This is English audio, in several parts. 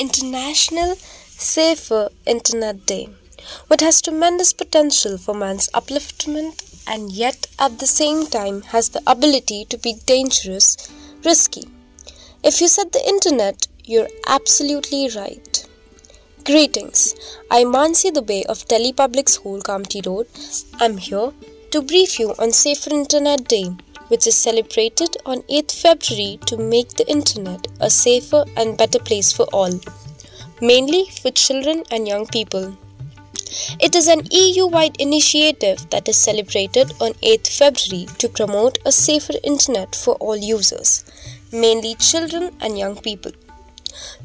International Safer Internet Day, which has tremendous potential for man's upliftment and yet at the same time has the ability to be dangerous, risky. If you said the internet, you're absolutely right. Greetings, I'm Mansi Dubey of Delhi Public School, Kamptee Road. I'm here to brief you on Safer Internet Day, which is celebrated on 8th February to make the internet a safer and better place for all, mainly for children and young people. It is an EU wide initiative that is celebrated on 8th February to promote a safer internet for all users, mainly children and young people.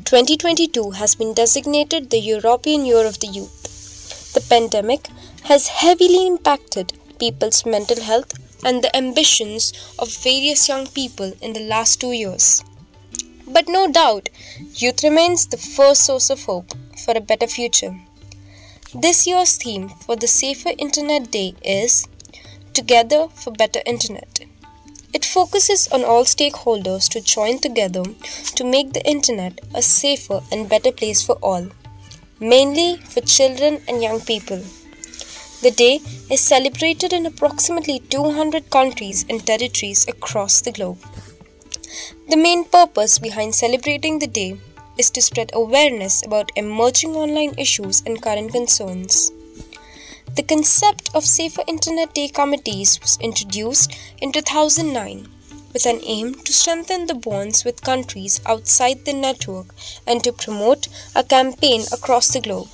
2022 has been designated the European Year of the Youth. The pandemic has heavily impacted people's mental health and the ambitions of various young people in the last two years. But no doubt, youth remains the first source of hope for a better future. This year's theme for the Safer Internet Day is Together for Better Internet. It focuses on all stakeholders to join together to make the internet a safer and better place for all, mainly for children and young people. The day is celebrated in approximately 200 countries and territories across the globe. The main purpose behind celebrating the day is to spread awareness about emerging online issues and current concerns. The concept of Safer Internet Day committees was introduced in 2009 with an aim to strengthen the bonds with countries outside the network and to promote a campaign across the globe.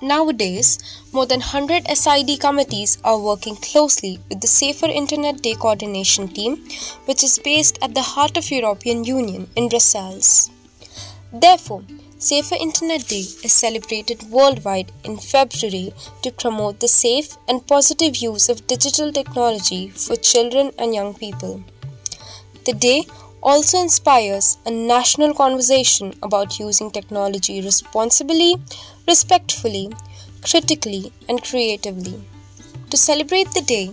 Nowadays, more than 100 SID committees are working closely with the Safer Internet Day coordination team, which is based at the heart of European Union in Brussels. Therefore, Safer Internet Day is celebrated worldwide in February to promote the safe and positive use of digital technology for children and young people. The day also inspires a national conversation about using technology responsibly, respectfully, critically, and creatively. To celebrate the day,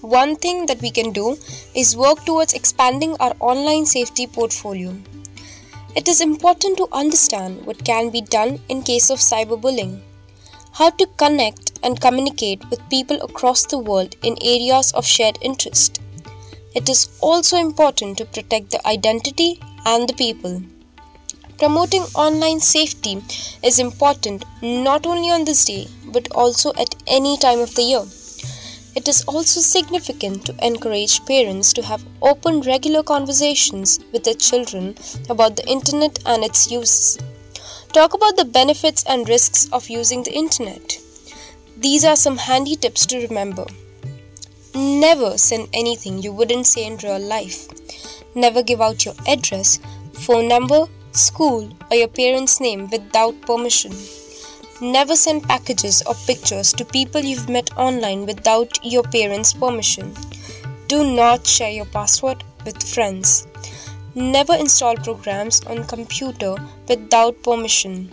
one thing that we can do is work towards expanding our online safety portfolio. It is important to understand what can be done in case of cyberbullying, how to connect and communicate with people across the world in areas of shared interest it is also important to protect the identity and the people. Promoting online safety is important not only on this day but also at any time of the year. It is also significant to encourage parents to have open, regular conversations with their children about the internet and its uses. Talk about the benefits and risks of using the internet. These are some handy tips to remember. Never send anything you wouldn't say in real life. Never give out your address, phone number, school, or your parents' name without permission. Never send packages or pictures to people you've met online without your parents' permission. Do not share your password with friends. Never install programs on computer without permission.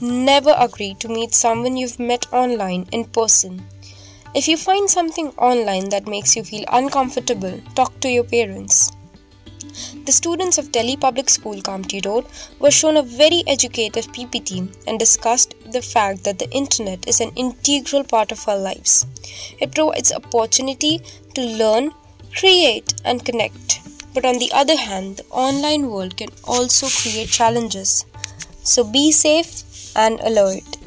Never agree to meet someone you've met online in person. If you find something online that makes you feel uncomfortable, talk to your parents. The students of Delhi Public School Kamptee Road were shown a very educative PPT and discussed the fact that the internet is an integral part of our lives. It provides opportunity to learn, create and connect. But on the other hand, the online world can also create challenges. So be safe and alert.